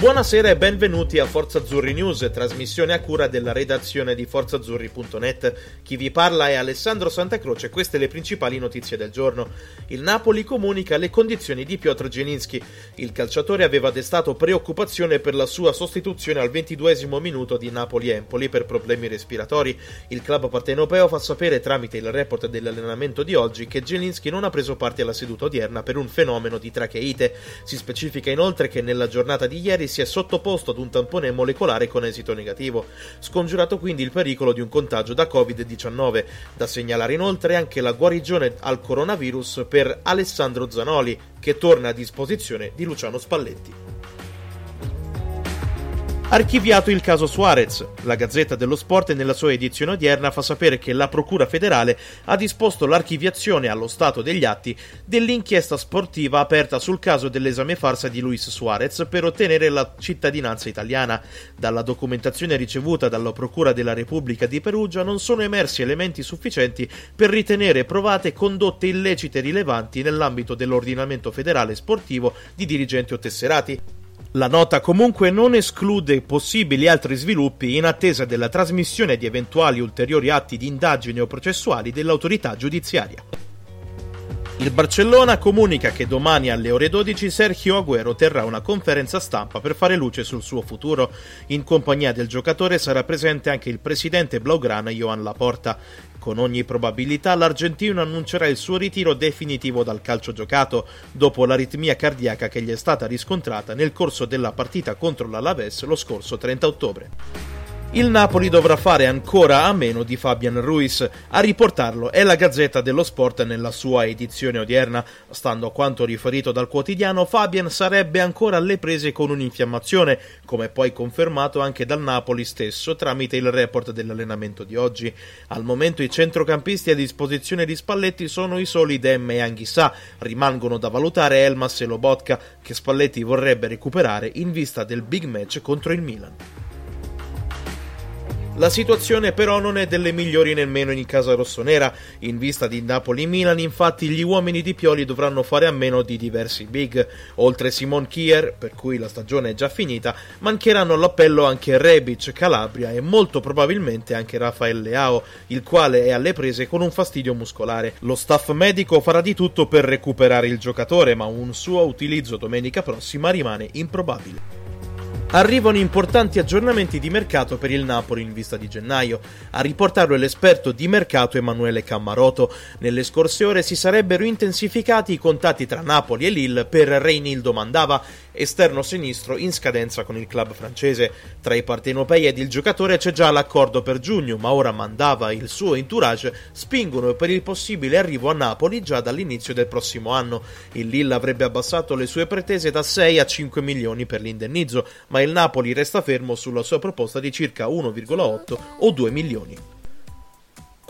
Buonasera e benvenuti a Forza Azzurri News, trasmissione a cura della redazione di forzazzurri.net. Chi vi parla è Alessandro Santacroce e queste le principali notizie del giorno. Il Napoli comunica le condizioni di Piotr Gelinski. Il calciatore aveva destato preoccupazione per la sua sostituzione al ventiduesimo minuto di Napoli-Empoli per problemi respiratori. Il club partenopeo fa sapere tramite il report dell'allenamento di oggi che Gelinski non ha preso parte alla seduta odierna per un fenomeno di tracheite. Si specifica inoltre che nella giornata di ieri si è sottoposto ad un tampone molecolare con esito negativo, scongiurato quindi il pericolo di un contagio da Covid-19. Da segnalare inoltre anche la guarigione al coronavirus per Alessandro Zanoli, che torna a disposizione di Luciano Spalletti. Archiviato il caso Suarez. La Gazzetta dello Sport nella sua edizione odierna fa sapere che la Procura federale ha disposto l'archiviazione allo stato degli atti dell'inchiesta sportiva aperta sul caso dell'esame farsa di Luis Suarez per ottenere la cittadinanza italiana. Dalla documentazione ricevuta dalla Procura della Repubblica di Perugia non sono emersi elementi sufficienti per ritenere provate condotte illecite rilevanti nell'ambito dell'ordinamento federale sportivo di dirigenti o tesserati. La nota comunque non esclude possibili altri sviluppi in attesa della trasmissione di eventuali ulteriori atti di indagine o processuali dell'autorità giudiziaria. Il Barcellona comunica che domani alle ore 12 Sergio Agüero terrà una conferenza stampa per fare luce sul suo futuro. In compagnia del giocatore sarà presente anche il presidente blaugrana Joan Laporta. Con ogni probabilità l'argentino annuncerà il suo ritiro definitivo dal calcio giocato dopo l'aritmia cardiaca che gli è stata riscontrata nel corso della partita contro l'Alaves lo scorso 30 ottobre. Il Napoli dovrà fare ancora a meno di Fabian Ruiz. A riportarlo è la Gazzetta dello Sport nella sua edizione odierna. Stando a quanto riferito dal quotidiano, Fabian sarebbe ancora alle prese con un'infiammazione, come poi confermato anche dal Napoli stesso tramite il report dell'allenamento di oggi. Al momento i centrocampisti a disposizione di Spalletti sono i soli Dem e Anghissà. Rimangono da valutare Elmas e Lobotka, che Spalletti vorrebbe recuperare in vista del big match contro il Milan. La situazione però non è delle migliori nemmeno in casa rossonera. In vista di Napoli-Milan, infatti, gli uomini di Pioli dovranno fare a meno di diversi big. Oltre Simon Kier, per cui la stagione è già finita, mancheranno all'appello anche Rebic, Calabria e molto probabilmente anche Rafael Leao, il quale è alle prese con un fastidio muscolare. Lo staff medico farà di tutto per recuperare il giocatore, ma un suo utilizzo domenica prossima rimane improbabile. Arrivano importanti aggiornamenti di mercato per il Napoli in vista di gennaio. A riportarlo è l'esperto di mercato Emanuele Cammaroto. Nelle scorse ore si sarebbero intensificati i contatti tra Napoli e Lille per Reinildo Mandava, esterno sinistro in scadenza con il club francese. Tra i partenopei ed il giocatore c'è già l'accordo per giugno, ma ora Mandava e il suo entourage spingono per il possibile arrivo a Napoli già dall'inizio del prossimo anno. Il Lille avrebbe abbassato le sue pretese da 6 a 5 milioni per l'indennizzo, ma il Napoli resta fermo sulla sua proposta di circa 1,8 o 2 milioni.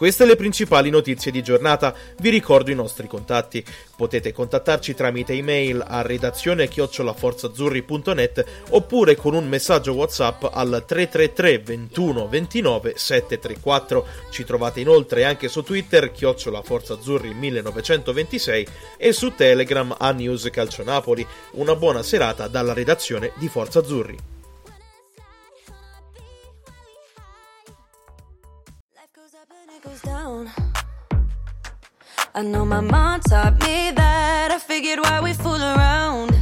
Queste le principali notizie di giornata, vi ricordo i nostri contatti. Potete contattarci tramite email a redazione chiocciolaforzazzurri.net oppure con un messaggio WhatsApp al 333 21 29 734. Ci trovate inoltre anche su Twitter chiocciolaforzazzurri 1926 e su Telegram a News Calcio Napoli. Una buona serata dalla redazione di Forza Azzurri. I know my mom taught me that. I figured why we fool around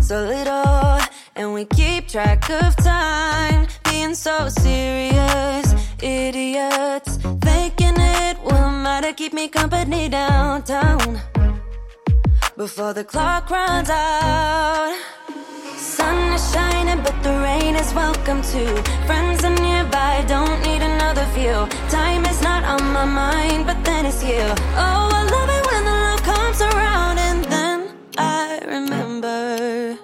so little and we keep track of time. Being so serious, idiots. Thinking it will matter, keep me company downtown before the clock runs out. Sun is shining, but the rain is welcome too. Friends are nearby, don't need another view. Time my mind, but then it's you. Oh, I love it when the love comes around, and then I remember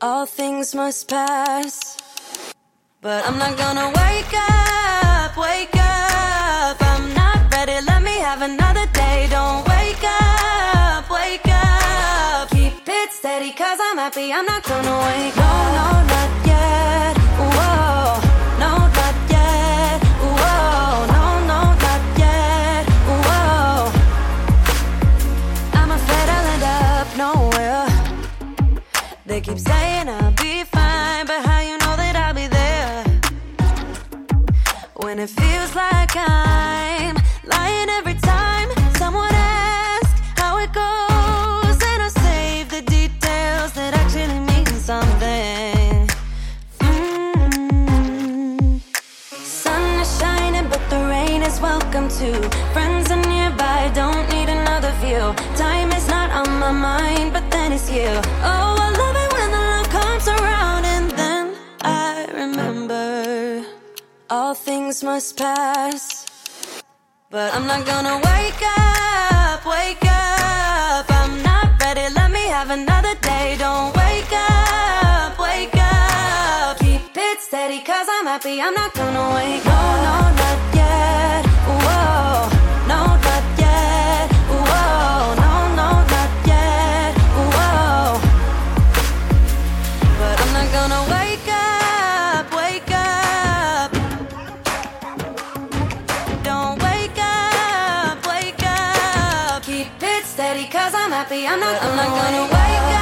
all things must pass. But I'm not gonna wake up, wake up. I'm not ready, let me have another day. Don't wake up, wake up. Keep it steady, cause I'm happy. I'm not gonna wake up. No, no, not yet. Like I'm lying every time someone asks how it goes, and I save the details that actually mean something. Mm. Sun is shining, but the rain is welcome too. Friends are nearby, don't need another view. Time is not on my mind, but then it's you. Oh, I love it when the love comes around, and then I remember all things must pass. But I'm not gonna wake up, wake up. I'm not ready, let me have another day. Don't wake up, wake up. Keep it steady, cause I'm happy. I'm not gonna wake up. No, no, not Cause I'm happy, I'm not, I'm not gonna wake up.